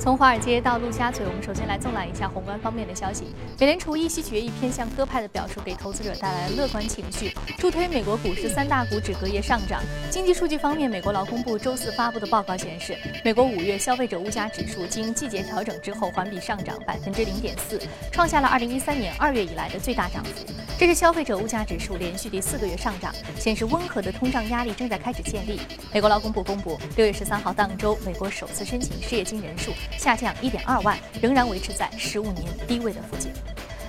从华尔街到陆家嘴，我们首先来纵览一下宏观方面的消息。美联储议息决议偏向鸽派的表述，给投资者带来了乐观情绪，助推美国股市三大股指隔夜上涨。经济数据方面，美国劳工部周四发布的报告显示，美国五月消费者物价指数经季节调整之后环比上涨百分之零点四，创下了二零一三年二月以来的最大涨幅。这是消费者物价指数连续第四个月上涨，显示温和的通胀压力正在开始建立。美国劳工部公布，六月十三号当周，美国首次申请失业金人。数。下降一点二万，仍然维持在十五年低位的附近。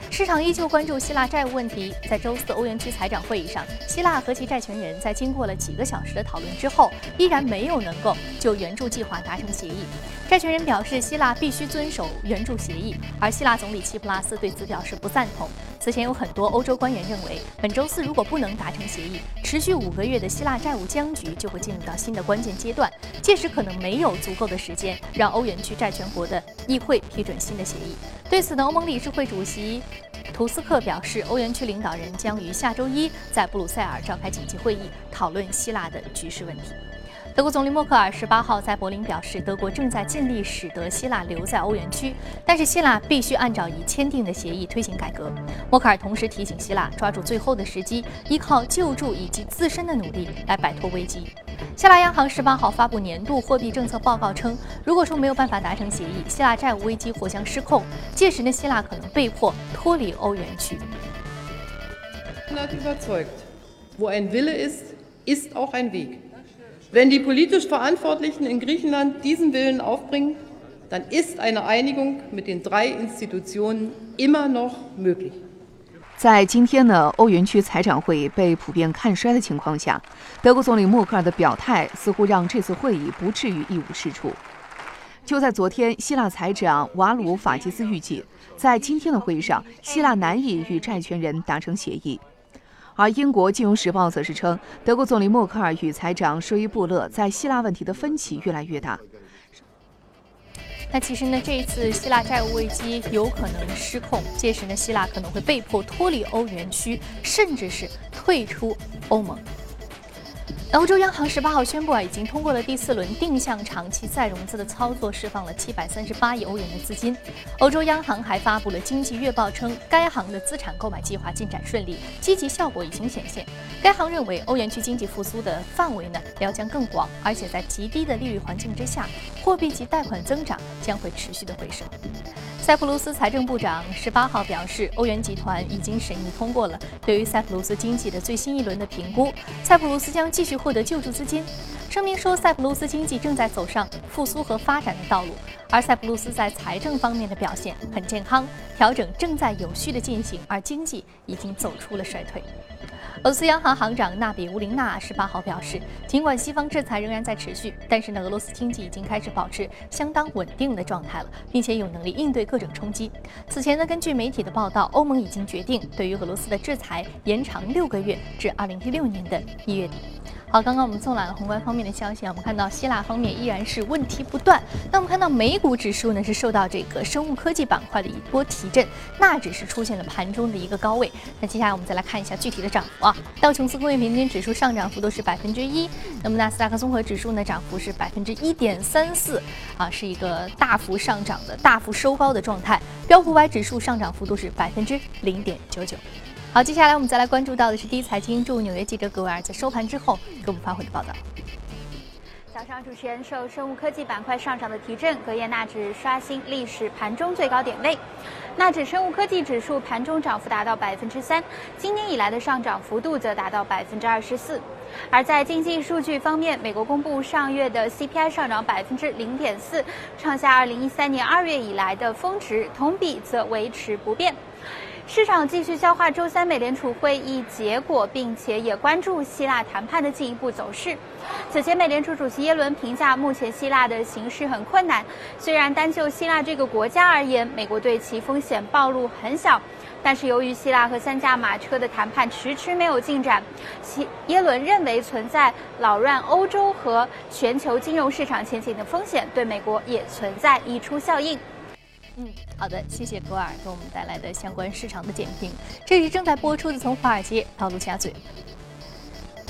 市场依旧关注希腊债务问题。在周四欧元区财长会议上，希腊和其债权人在经过了几个小时的讨论之后，依然没有能够就援助计划达成协议。债权人表示，希腊必须遵守援助协议，而希腊总理齐普拉斯对此表示不赞同。此前有很多欧洲官员认为，本周四如果不能达成协议，持续五个月的希腊债务僵局就会进入到新的关键阶段，届时可能没有足够的时间让欧元区债权国的议会批准新的协议。对此呢，欧盟理事会主席。图斯克表示，欧元区领导人将于下周一在布鲁塞尔召开紧急会议，讨论希腊的局势问题。德国总理默克尔十八号在柏林表示，德国正在尽力使得希腊留在欧元区，但是希腊必须按照已签订的协议推行改革。默克尔同时提醒希腊抓住最后的时机，依靠救助以及自身的努力来摆脱危机。希腊央行十八号发布年度货币政策报告称，如果说没有办法达成协议，希腊债务危机或将失控，届时呢，希腊可能被迫脱离欧元区。Wo ein Wille ist, ist auch ein Weg. Wenn die politisch Verantwortlichen in Griechenland diesen Willen aufbringen, dann ist eine Einigung mit den drei Institutionen immer noch möglich. 在今天呢，欧元区财长会被普遍看衰的情况下，德国总理默克尔的表态似乎让这次会议不至于一无是处。就在昨天，希腊财长瓦鲁法基斯预计，在今天的会议上，希腊难以与债权人达成协议。而英国《金融时报》则是称，德国总理默克尔与财长舒伊布勒在希腊问题的分歧越来越大。那其实呢，这一次希腊债务危机有可能失控，届时呢，希腊可能会被迫脱离欧元区，甚至是退出欧盟。欧洲央行十八号宣布啊，已经通过了第四轮定向长期再融资的操作，释放了七百三十八亿欧元的资金。欧洲央行还发布了经济月报，称该行的资产购买计划进展顺利，积极效果已经显现。该行认为，欧元区经济复苏的范围呢要将更广，而且在极低的利率环境之下，货币及贷款增长将会持续的回升。塞浦路斯财政部长十八号表示，欧元集团已经审议通过了对于塞浦路斯经济的最新一轮的评估，塞浦路斯将继续获得救助资金。声明说，塞浦路斯经济正在走上复苏和发展的道路，而塞浦路斯在财政方面的表现很健康，调整正在有序的进行，而经济已经走出了衰退。俄罗斯央行行长纳比乌林娜十八号表示，尽管西方制裁仍然在持续，但是呢，俄罗斯经济已经开始保持相当稳定的状态了，并且有能力应对各种冲击。此前呢，根据媒体的报道，欧盟已经决定对于俄罗斯的制裁延长六个月，至二零一六年的一月底。好，刚刚我们纵览了宏观方面的消息啊，我们看到希腊方面依然是问题不断。那我们看到美股指数呢是受到这个生物科技板块的一波提振，纳指是出现了盘中的一个高位。那接下来我们再来看一下具体的涨幅啊，道琼斯工业平均指数上涨幅度是百分之一，那么纳斯达克综合指数呢涨幅是百分之一点三四，啊是一个大幅上涨的大幅收高的状态。标普五百指数上涨幅度是百分之零点九九。好，接下来我们再来关注到的是第一财经驻纽约记者葛维尔在收盘之后给我们发回的报道。早上，主持人受生物科技板块上涨的提振，隔夜纳指刷新历史盘中最高点位。纳指生物科技指数盘中涨幅达到百分之三，今年以来的上涨幅度则达到百分之二十四。而在经济数据方面，美国公布上月的 CPI 上涨百分之零点四，创下二零一三年二月以来的峰值，同比则维持不变。市场继续消化周三美联储会议结果，并且也关注希腊谈判的进一步走势。此前，美联储主席耶伦评价目前希腊的形势很困难。虽然单就希腊这个国家而言，美国对其风险暴露很小，但是由于希腊和三驾马车的谈判迟迟没有进展，耶伦认为存在扰乱欧洲和全球金融市场前景的风险，对美国也存在溢出效应。嗯，好的，谢谢格尔给我们带来的相关市场的点评。这里正在播出的《从华尔街到陆家嘴》。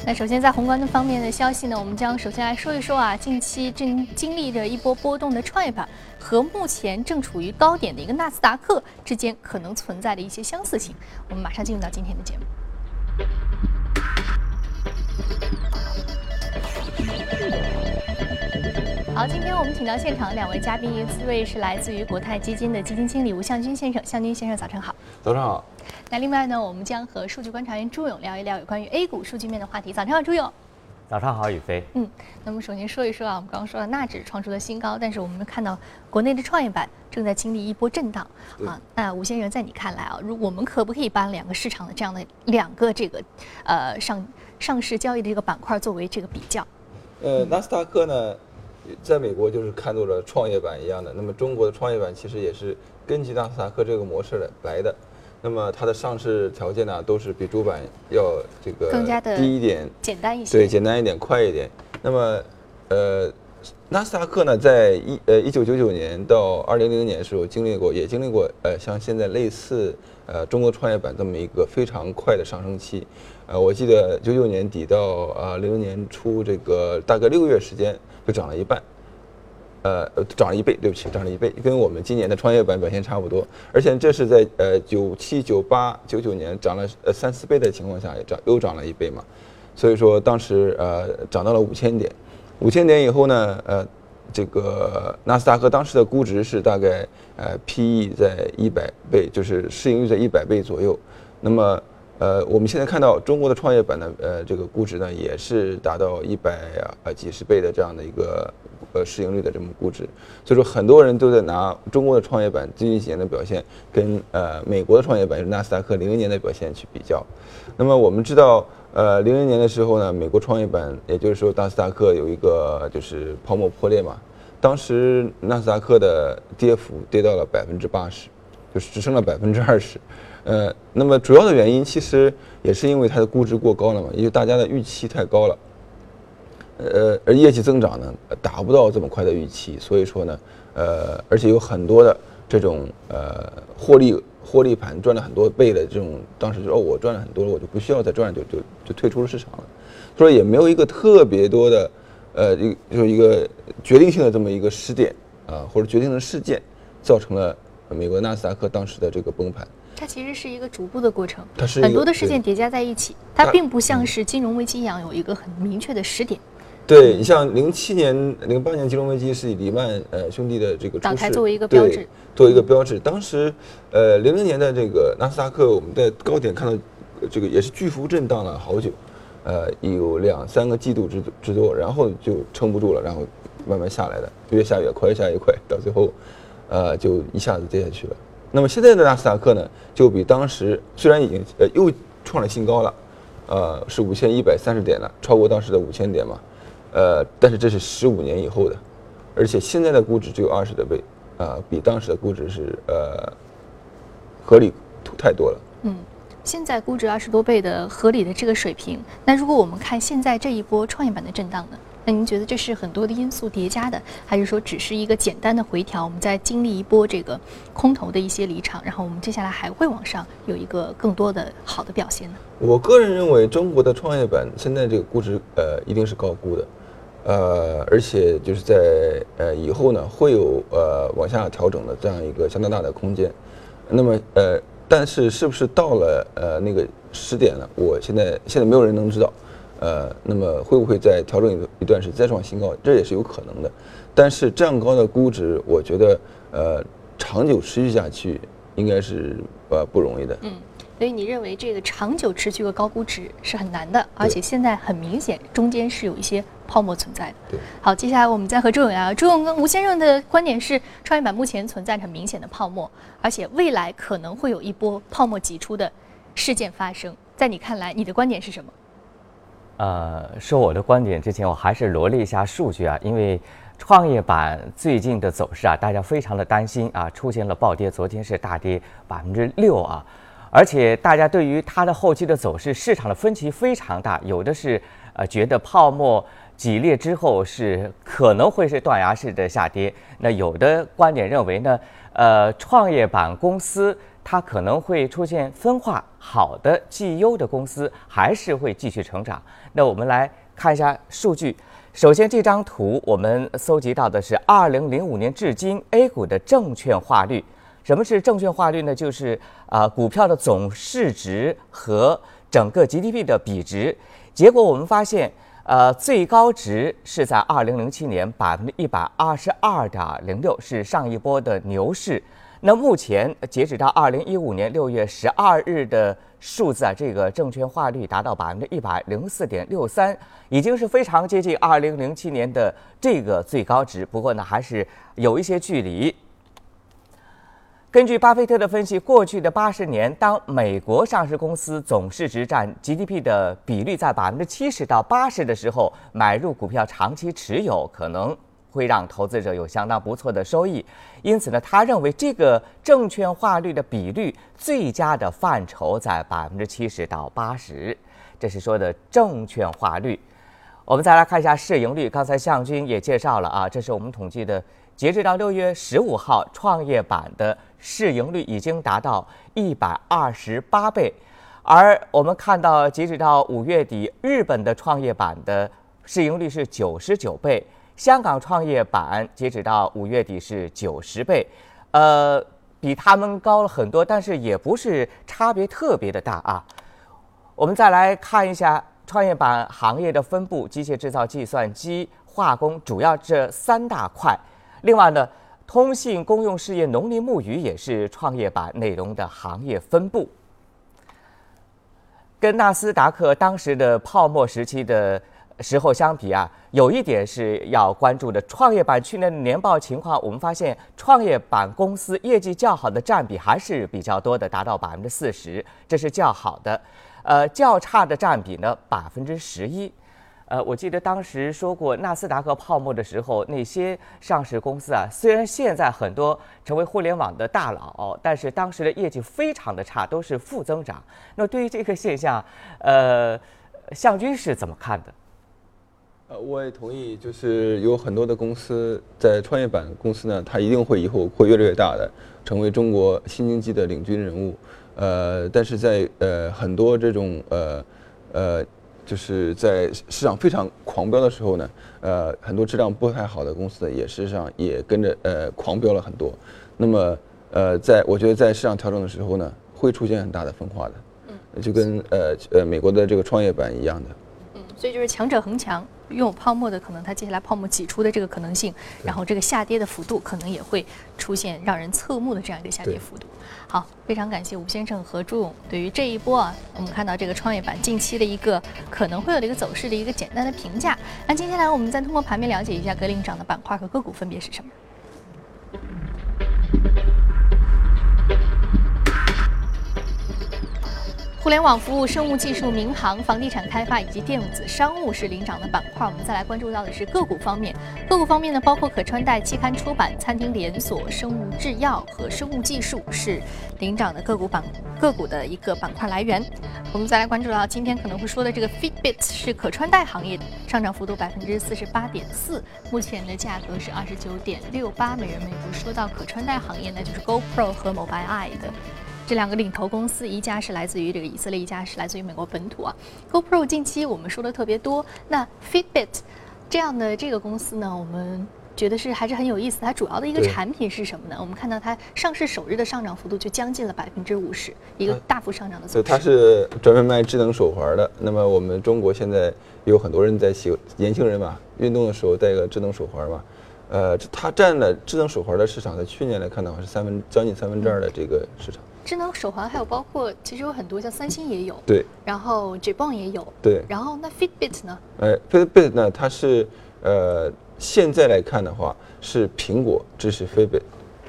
那首先在宏观的方面的消息呢，我们将首先来说一说啊，近期正经历着一波波动的创业板和目前正处于高点的一个纳斯达克之间可能存在的一些相似性。我们马上进入到今天的节目。好，今天我们请到现场的两位嘉宾，一位是来自于国泰基金的基金经理吴向军先生，向军先生早晨好。早上好。那另外呢，我们将和数据观察员朱勇聊一聊有关于 A 股数据面的话题。早上好，朱勇。早上好，宇飞。嗯，那么首先说一说啊，我们刚刚说了纳指创出了新高，但是我们看到国内的创业板正在经历一波震荡啊。那吴先生，在你看来啊，如我们可不可以把两个市场的这样的两个这个呃上上市交易的这个板块作为这个比较？呃，纳斯达克呢？在美国就是看作了创业板一样的，那么中国的创业板其实也是根据纳斯达克这个模式来来的，那么它的上市条件呢都是比主板要这个更加的低一点，简单一些，对，简单一点，快一点。那么，呃，纳斯达克呢，在一呃一九九九年到二零零零年的时候经历过，也经历过呃像现在类似呃中国创业板这么一个非常快的上升期，呃，我记得九九年底到啊零零年初这个大概六个月时间。就涨了一半，呃，涨了一倍，对不起，涨了一倍，跟我们今年的创业板表现差不多。而且这是在呃九七、九八、九九年涨了呃三四倍的情况下，也涨又涨了一倍嘛。所以说当时呃涨到了五千点，五千点以后呢，呃，这个纳斯达克当时的估值是大概呃 PE 在一百倍，就是市盈率在一百倍左右。那么呃，我们现在看到中国的创业板呢，呃，这个估值呢也是达到一百啊几十倍的这样的一个呃市盈率的这么估值，所以说很多人都在拿中国的创业板最近几年的表现跟呃美国的创业板，就是纳斯达克零零年的表现去比较。那么我们知道，呃，零零年的时候呢，美国创业板，也就是说纳斯达克有一个就是泡沫破裂嘛，当时纳斯达克的跌幅跌到了百分之八十，就是只剩了百分之二十。呃，那么主要的原因其实也是因为它的估值过高了嘛，因为大家的预期太高了，呃，而业绩增长呢达不到这么快的预期，所以说呢，呃，而且有很多的这种呃获利获利盘赚了很多倍的这种，当时就哦我赚了很多了，我就不需要再赚，就就就退出了市场了，所以也没有一个特别多的呃一就一个决定性的这么一个时点啊或者决定的事件，造成了美国纳斯达克当时的这个崩盘。它其实是一个逐步的过程，它是很多的事件叠加在一起，它并不像是金融危机一样有一个很明确的时点。对你像零七年、零八年金融危机是以黎曼呃兄弟的这个倒台作为一个标志，作为一个标志。当时呃零零年的这个纳斯达克，我们在高点看到这个也是巨幅震荡了好久，呃有两三个季度之之多，然后就撑不住了，然后慢慢下来的，越下越快，越下越快，到最后呃就一下子跌下去了。那么现在的纳斯达克呢，就比当时虽然已经呃又创了新高了，呃是五千一百三十点了，超过当时的五千点嘛，呃但是这是十五年以后的，而且现在的估值只有二十的倍，啊比当时的估值是呃合理太多了。嗯，现在估值二十多倍的合理的这个水平，那如果我们看现在这一波创业板的震荡呢？那您觉得这是很多的因素叠加的，还是说只是一个简单的回调？我们在经历一波这个空头的一些离场，然后我们接下来还会往上有一个更多的好的表现呢？我个人认为，中国的创业板现在这个估值呃一定是高估的，呃，而且就是在呃以后呢会有呃往下调整的这样一个相当大的空间。那么呃，但是是不是到了呃那个时点呢？我现在现在没有人能知道。呃，那么会不会再调整一一段时间再创新高？这也是有可能的。但是这样高的估值，我觉得呃长久持续下去应该是呃不容易的。嗯，所以你认为这个长久持续个高估值是很难的，而且现在很明显中间是有一些泡沫存在的。对。好，接下来我们再和周勇聊。周勇跟吴先生的观点是，创业板目前存在很明显的泡沫，而且未来可能会有一波泡沫挤出的事件发生。在你看来，你的观点是什么？呃，说我的观点之前，我还是罗列一下数据啊，因为创业板最近的走势啊，大家非常的担心啊，出现了暴跌，昨天是大跌百分之六啊，而且大家对于它的后期的走势，市场的分歧非常大，有的是呃觉得泡沫挤裂之后是可能会是断崖式的下跌，那有的观点认为呢，呃，创业板公司它可能会出现分化，好的绩优的公司还是会继续成长。那我们来看一下数据。首先，这张图我们搜集到的是二零零五年至今 A 股的证券化率。什么是证券化率呢？就是啊，股票的总市值和整个 GDP 的比值。结果我们发现，呃，最高值是在二零零七年百分之一百二十二点零六，是上一波的牛市。那目前截止到二零一五年六月十二日的数字啊，这个证券化率达到百分之一百零四点六三，已经是非常接近二零零七年的这个最高值。不过呢，还是有一些距离。根据巴菲特的分析，过去的八十年，当美国上市公司总市值占 GDP 的比率在百分之七十到八十的时候，买入股票长期持有可能。会让投资者有相当不错的收益，因此呢，他认为这个证券化率的比率最佳的范畴在百分之七十到八十，这是说的证券化率。我们再来看一下市盈率，刚才向军也介绍了啊，这是我们统计的，截止到六月十五号，创业板的市盈率已经达到一百二十八倍，而我们看到截止到五月底，日本的创业板的市盈率是九十九倍。香港创业板截止到五月底是九十倍，呃，比他们高了很多，但是也不是差别特别的大啊。我们再来看一下创业板行业的分布：机械制造、计算机、化工，主要这三大块。另外呢，通信、公用事业、农林牧渔也是创业板内容的行业分布。跟纳斯达克当时的泡沫时期的。时候相比啊，有一点是要关注的。创业板去年年报情况，我们发现创业板公司业绩较好的占比还是比较多的，达到百分之四十，这是较好的。呃，较差的占比呢，百分之十一。呃，我记得当时说过纳斯达克泡沫的时候，那些上市公司啊，虽然现在很多成为互联网的大佬，但是当时的业绩非常的差，都是负增长。那对于这个现象，呃，向军是怎么看的？呃，我也同意，就是有很多的公司在创业板公司呢，它一定会以后会越来越大的，成为中国新经济的领军人物。呃，但是在呃很多这种呃呃，就是在市场非常狂飙的时候呢，呃，很多质量不太好的公司呢，也实上也跟着呃狂飙了很多。那么呃，在我觉得在市场调整的时候呢，会出现很大的分化的，嗯，就跟呃呃美国的这个创业板一样的。嗯，所以就是强者恒强。拥有泡沫的可能，它接下来泡沫挤出的这个可能性，然后这个下跌的幅度可能也会出现让人侧目的这样一个下跌幅度。好，非常感谢吴先生和朱勇对于这一波啊，我们看到这个创业板近期的一个可能会有的一个走势的一个简单的评价。那接下来我们再通过盘面了解一下格林涨的板块和个股分别是什么。互联网服务、生物技术、民航、房地产开发以及电子商务是领涨的板块。我们再来关注到的是个股方面，个股方面呢，包括可穿戴、期刊出版、餐厅连锁、生物制药和生物技术是领涨的个股板个股的一个板块来源。我们再来关注到今天可能会说的这个 Fitbit 是可穿戴行业上涨幅度百分之四十八点四，目前的价格是二十九点六八美元每股。说到可穿戴行业，那就是 GoPro 和 Mobileye 的。这两个领头公司，一家是来自于这个以色列，一家是来自于美国本土啊。GoPro 近期我们说的特别多，那 Fitbit 这样的这个公司呢，我们觉得是还是很有意思。它主要的一个产品是什么呢？我们看到它上市首日的上涨幅度就将近了百分之五十，一个大幅上涨的走势。它是专门卖智能手环的。那么我们中国现在有很多人在喜年轻人嘛，运动的时候戴个智能手环嘛。呃，它占了智能手环的市场，在去年来看的话是三分将近三分之二的这个市场。智能手环还有包括，其实有很多像三星也有，对，然后 j b o n 也有，对，然后那 Fitbit 呢？呃，Fitbit 呢，它是呃现在来看的话是苹果支持 Fitbit，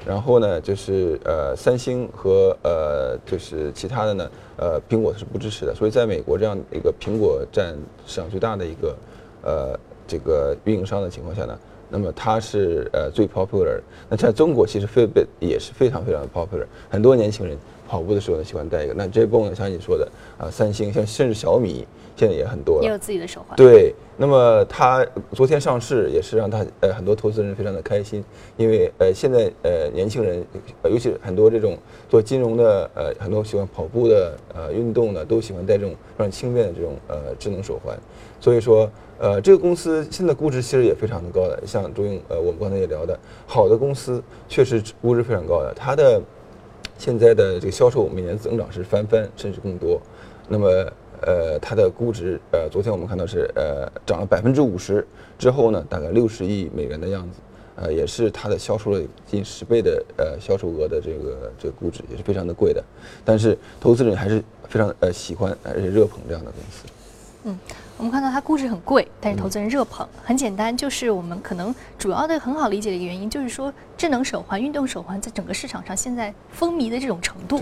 然后呢就是呃三星和呃就是其他的呢呃苹果是不支持的，所以在美国这样一个苹果占市场最大的一个呃这个运营商的情况下呢。那么它是呃最 popular，那在中国其实 Fitbit 也是非常非常的 popular，很多年轻人跑步的时候呢喜欢戴一个。那 J Bone，像你说的啊，三星像甚至小米现在也很多了，也有自己的手环。对，那么它昨天上市也是让它呃很多投资人非常的开心，因为呃现在呃年轻人，呃尤其很多这种做金融的呃很多喜欢跑步的呃运动的都喜欢戴这种非常轻便的这种呃智能手环，所以说呃这个公司现在估值其实也非常的高的，像周勇呃我们刚才也聊的，好的公司确实估值非常高的，它的现在的这个销售每年增长是翻番甚至更多，那么呃它的估值呃昨天我们看到是呃涨了百分之五十之后呢，大概六十亿美元的样子，呃也是它的销售了近十倍的呃销售额的这个这个估值也是非常的贵的，但是投资人还是非常呃喜欢而且热捧这样的公司。嗯，我们看到它估值很贵，但是投资人热捧。很简单，就是我们可能主要的很好理解的一个原因，就是说智能手环、运动手环在整个市场上现在风靡的这种程度。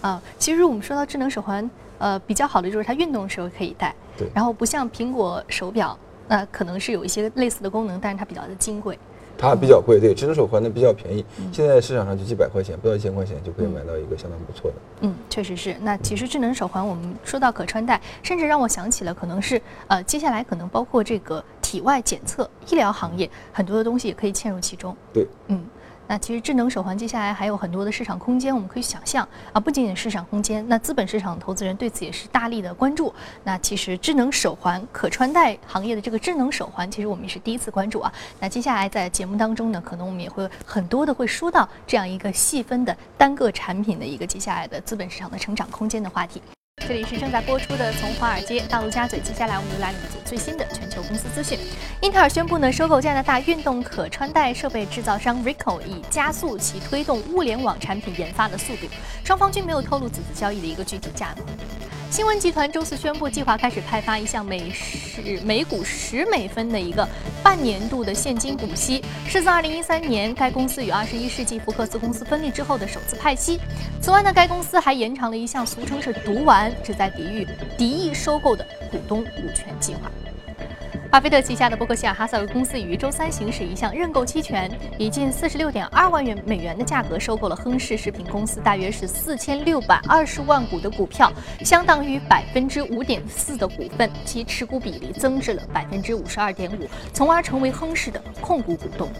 啊，其实我们说到智能手环，呃，比较好的就是它运动的时候可以戴，对然后不像苹果手表，那、可能是有一些类似的功能，但是它比较的金贵。它比较贵，对，智能手环呢比较便宜，现在市场上就几百块钱，不到一千块钱就可以买到一个相当不错的。嗯，确实是。那其实智能手环，我们说到可穿戴，甚至让我想起了可能是呃，接下来可能包括这个体外检测、医疗行业很多的东西也可以嵌入其中。对，嗯。那其实智能手环接下来还有很多的市场空间，我们可以想象啊，不仅仅市场空间，那资本市场投资人对此也是大力的关注。那其实智能手环可穿戴行业的这个智能手环，其实我们也是第一次关注啊。那接下来在节目当中呢，可能我们也会很多的会说到这样一个细分的单个产品的一个接下来的资本市场的成长空间的话题。这里是正在播出的《从华尔街到陆家嘴》，接下来我们来一组最新的全球公司资讯。英特尔宣布呢，收购加拿大运动可穿戴设备制造商 Rico，以加速其推动物联网产品研发的速度。双方均没有透露此次交易的一个具体价格。新闻集团周四宣布，计划开始派发一项每十每股十美分的一个半年度的现金股息，是自二零一三年该公司与二十一世纪福克斯公司分立之后的首次派息。此外呢，该公司还延长了一项俗称是“毒丸”，旨在抵御敌意收购的股东股权计划。巴菲特旗下的伯克希尔哈撒韦公司于周三行使一项认购期权，以近四十六点二万元美元的价格收购了亨氏食品公司大约是四千六百二十万股的股票，相当于百分之五点四的股份，其持股比例增至了百分之五十二点五，从而成为亨氏的控股股东。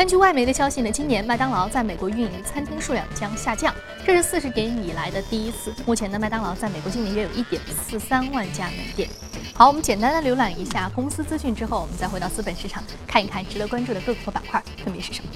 根据外媒的消息呢，今年麦当劳在美国运营餐厅数量将下降，这是四十年以来的第一次。目前呢，麦当劳在美国今年约有一点四三万家门店。好，我们简单的浏览一下公司资讯之后，我们再回到资本市场，看一看值得关注的个股和板块分别是什么。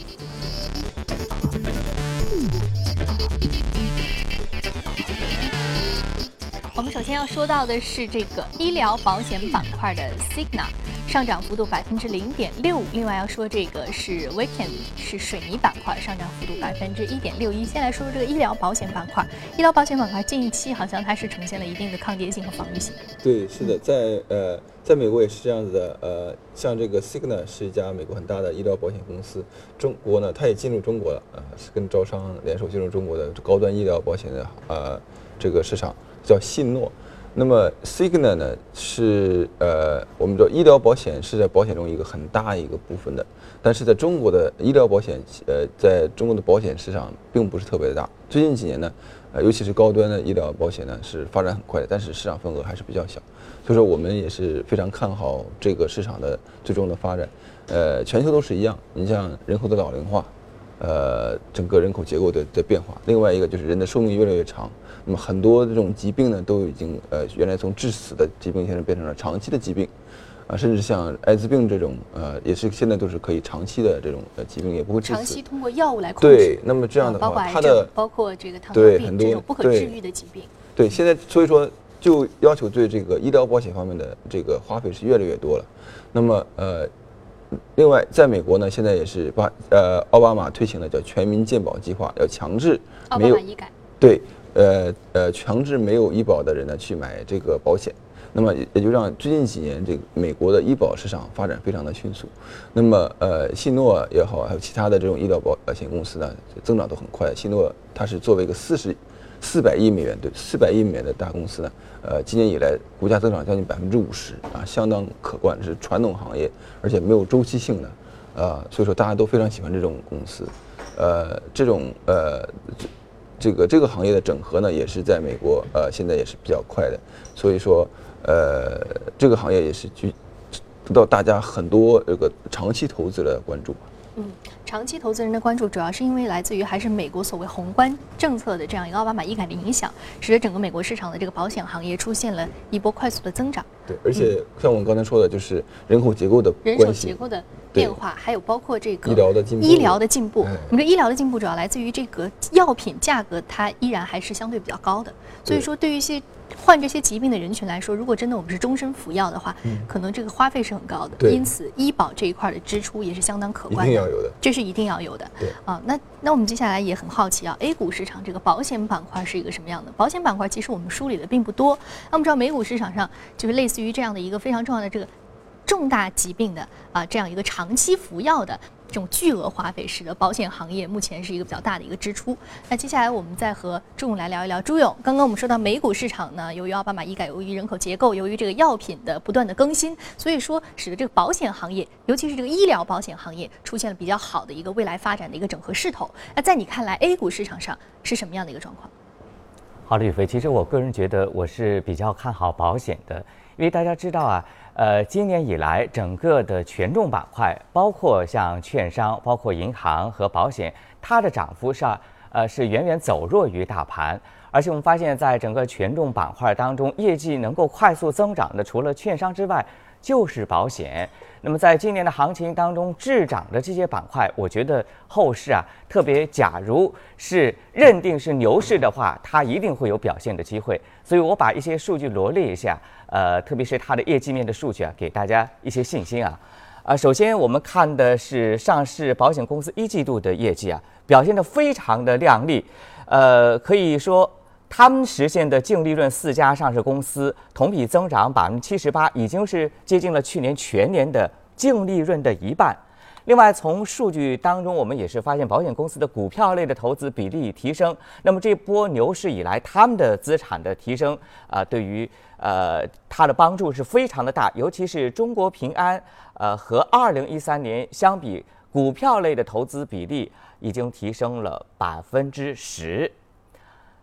我们首先要说到的是这个医疗保险板块的 Signal。上涨幅度百分之零点六五。另外要说这个是 Weekend 是水泥板块，上涨幅度百分之一点六一。先来说说这个医疗保险板块，医疗保险板块近期好像它是呈现了一定的抗跌性和防御性。对，是的，在呃，在美国也是这样子的。呃，像这个 Cigna 是一家美国很大的医疗保险公司，中国呢，它也进入中国了，啊、是跟招商联手进入中国的高端医疗保险的呃这个市场，叫信诺。那么 Signa 呢是呃，我们知道医疗保险是在保险中一个很大一个部分的，但是在中国的医疗保险，呃，在中国的保险市场并不是特别的大。最近几年呢，呃，尤其是高端的医疗保险呢是发展很快的，但是市场份额还是比较小。所以说我们也是非常看好这个市场的最终的发展。呃，全球都是一样，你像人口的老龄化，呃，整个人口结构的的变化，另外一个就是人的寿命越来越长。那么很多这种疾病呢，都已经呃原来从致死的疾病，现在变成了长期的疾病，啊，甚至像艾滋病这种呃，也是现在都是可以长期的这种呃疾病，也不会致死。长期通过药物来控制。对，那么这样的话，包括它的，包括这个糖尿病很多这种不可治愈的疾病。对，现在所以说就要求对这个医疗保险方面的这个花费是越来越多了。那么呃，另外在美国呢，现在也是巴呃奥巴马推行了叫全民健保计划，要强制没有。对，呃呃，强制没有医保的人呢去买这个保险，那么也也就让最近几年这个美国的医保市场发展非常的迅速。那么呃，信诺也好，还有其他的这种医疗保险公司呢，增长都很快。信诺它是作为一个四十四百亿美元对四百亿美元的大公司呢，呃，今年以来股价增长将近百分之五十啊，相当可观，是传统行业，而且没有周期性的，啊，所以说大家都非常喜欢这种公司，呃，这种呃。这这个这个行业的整合呢，也是在美国呃现在也是比较快的，所以说呃这个行业也是具得到大家很多这个长期投资者的关注。嗯，长期投资人的关注主要是因为来自于还是美国所谓宏观政策的这样一个奥巴马医改的影响，使得整个美国市场的这个保险行业出现了一波快速的增长。对，而且像我们刚才说的，就是人口结构的人手结构的变化，还有包括这个医疗的进步。医疗的进步，我们这医疗的进步主要来自于这个药品价格，它依然还是相对比较高的。所以说，对于一些患这些疾病的人群来说，如果真的我们是终身服药的话，可能这个花费是很高的。因此，医保这一块的支出也是相当可观的。一定要有的，这是一定要有的。对啊，那那我们接下来也很好奇啊，A 股市场这个保险板块是一个什么样的？保险板块其实我们梳理的并不多。那我们知道美股市场上就是类似于这样的一个非常重要的这个重大疾病的啊这样一个长期服药的。这种巨额花费使得保险行业目前是一个比较大的一个支出。那接下来我们再和朱勇来聊一聊。朱勇，刚刚我们说到美股市场呢，由于奥巴马医改，由于人口结构，由于这个药品的不断的更新，所以说使得这个保险行业，尤其是这个医疗保险行业出现了比较好的一个未来发展的一个整合势头。那在你看来，A 股市场上是什么样的一个状况？好的，宇飞，其实我个人觉得我是比较看好保险的，因为大家知道啊。呃，今年以来，整个的权重板块，包括像券商、包括银行和保险，它的涨幅上，呃，是远远走弱于大盘。而且我们发现，在整个权重板块当中，业绩能够快速增长的，除了券商之外，就是保险。那么在今年的行情当中，滞涨的这些板块，我觉得后市啊，特别假如是认定是牛市的话，它一定会有表现的机会。所以我把一些数据罗列一下。呃，特别是它的业绩面的数据啊，给大家一些信心啊。啊，首先我们看的是上市保险公司一季度的业绩啊，表现的非常的靓丽。呃，可以说他们实现的净利润，四家上市公司同比增长百分之七十八，已经是接近了去年全年的净利润的一半。另外，从数据当中，我们也是发现保险公司的股票类的投资比例提升。那么这波牛市以来，他们的资产的提升啊，对于呃它的帮助是非常的大。尤其是中国平安，呃和二零一三年相比，股票类的投资比例已经提升了百分之十。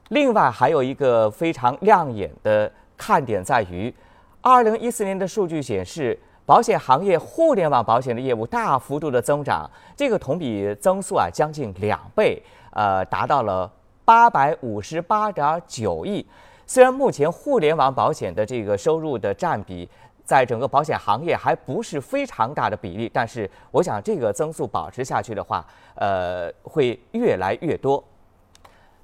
另外，还有一个非常亮眼的看点在于，二零一四年的数据显示。保险行业互联网保险的业务大幅度的增长，这个同比增速啊将近两倍，呃，达到了八百五十八点九亿。虽然目前互联网保险的这个收入的占比在整个保险行业还不是非常大的比例，但是我想这个增速保持下去的话，呃，会越来越多。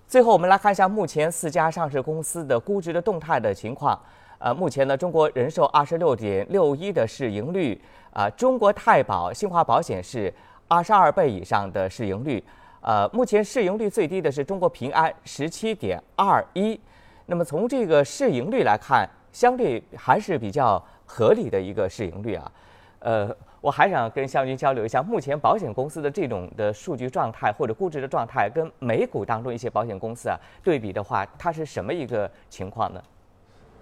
最后，我们来看一下目前四家上市公司的估值的动态的情况。呃，目前呢，中国人寿二十六点六一的市盈率，啊，中国太保、新华保险是二十二倍以上的市盈率，呃，目前市盈率最低的是中国平安十七点二一。那么从这个市盈率来看，相对还是比较合理的一个市盈率啊。呃，我还想跟肖军交流一下，目前保险公司的这种的数据状态或者估值的状态，跟美股当中一些保险公司啊对比的话，它是什么一个情况呢？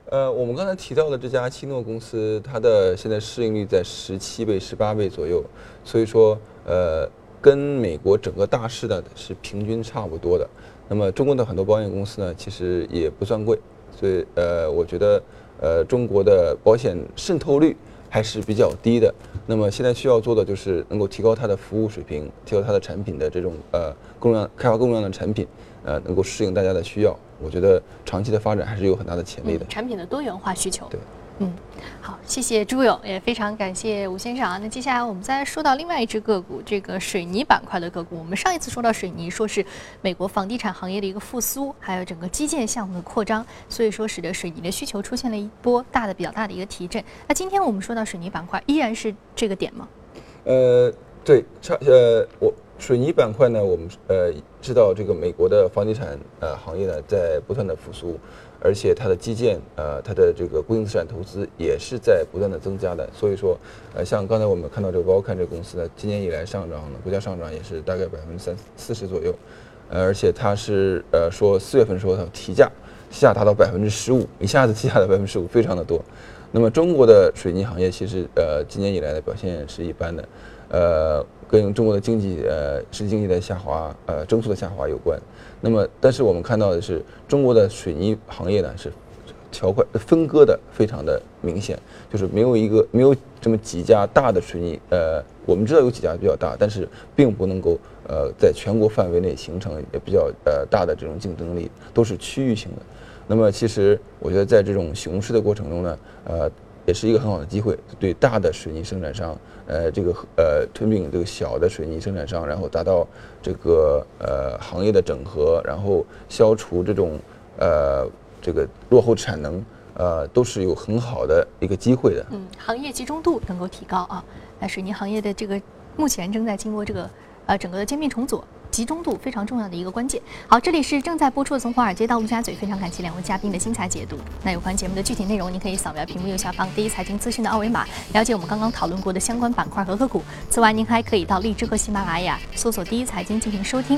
呃，我们刚才提到的这家七诺公司，它的现在市盈率在十七倍、十八倍左右，所以说，呃，跟美国整个大市的是平均差不多的。那么，中国的很多保险公司呢，其实也不算贵，所以，呃，我觉得，呃，中国的保险渗透率还是比较低的。那么，现在需要做的就是能够提高它的服务水平，提高它的产品的这种呃供量，开发供应量的产品，呃，能够适应大家的需要。我觉得长期的发展还是有很大的潜力的。产品的多元化需求。对，嗯，好，谢谢朱勇，也非常感谢吴先生啊。那接下来我们再说到另外一只个股，这个水泥板块的个股。我们上一次说到水泥，说是美国房地产行业的一个复苏，还有整个基建项目的扩张，所以说使得水泥的需求出现了一波大的、比较大的一个提振。那今天我们说到水泥板块，依然是这个点吗？呃，对，差呃我。水泥板块呢，我们呃知道这个美国的房地产呃行业呢在不断的复苏，而且它的基建呃它的这个固定资产投资也是在不断的增加的。所以说呃像刚才我们看到这个 Vulcan 这个公司呢，今年以来上涨呢，股价上涨也是大概百分之三四十左右，呃而且它是呃说四月份时候它提价下达到百分之十五，一下子提价了百分之十五，非常的多。那么中国的水泥行业其实呃今年以来的表现是一般的。呃，跟中国的经济呃实体经济的下滑呃增速的下滑有关。那么，但是我们看到的是，中国的水泥行业呢是条块分割的非常的明显，就是没有一个没有这么几家大的水泥呃，我们知道有几家比较大，但是并不能够呃在全国范围内形成也比较呃大的这种竞争力，都是区域性的。那么，其实我觉得在这种熊市的过程中呢，呃。也是一个很好的机会，对大的水泥生产商，呃，这个呃吞并这个小的水泥生产商，然后达到这个呃行业的整合，然后消除这种呃这个落后产能，呃，都是有很好的一个机会的。嗯，行业集中度能够提高啊，那水泥行业的这个目前正在经过这个呃整个的兼并重组。集中度非常重要的一个关键。好，这里是正在播出的《从华尔街到陆家嘴》，非常感谢两位嘉宾的精彩解读。那有关节目的具体内容，您可以扫描屏幕右下方第一财经资讯的二维码，了解我们刚刚讨论过的相关板块和个股。此外，您还可以到荔枝和喜马拉雅搜索“第一财经”进行收听。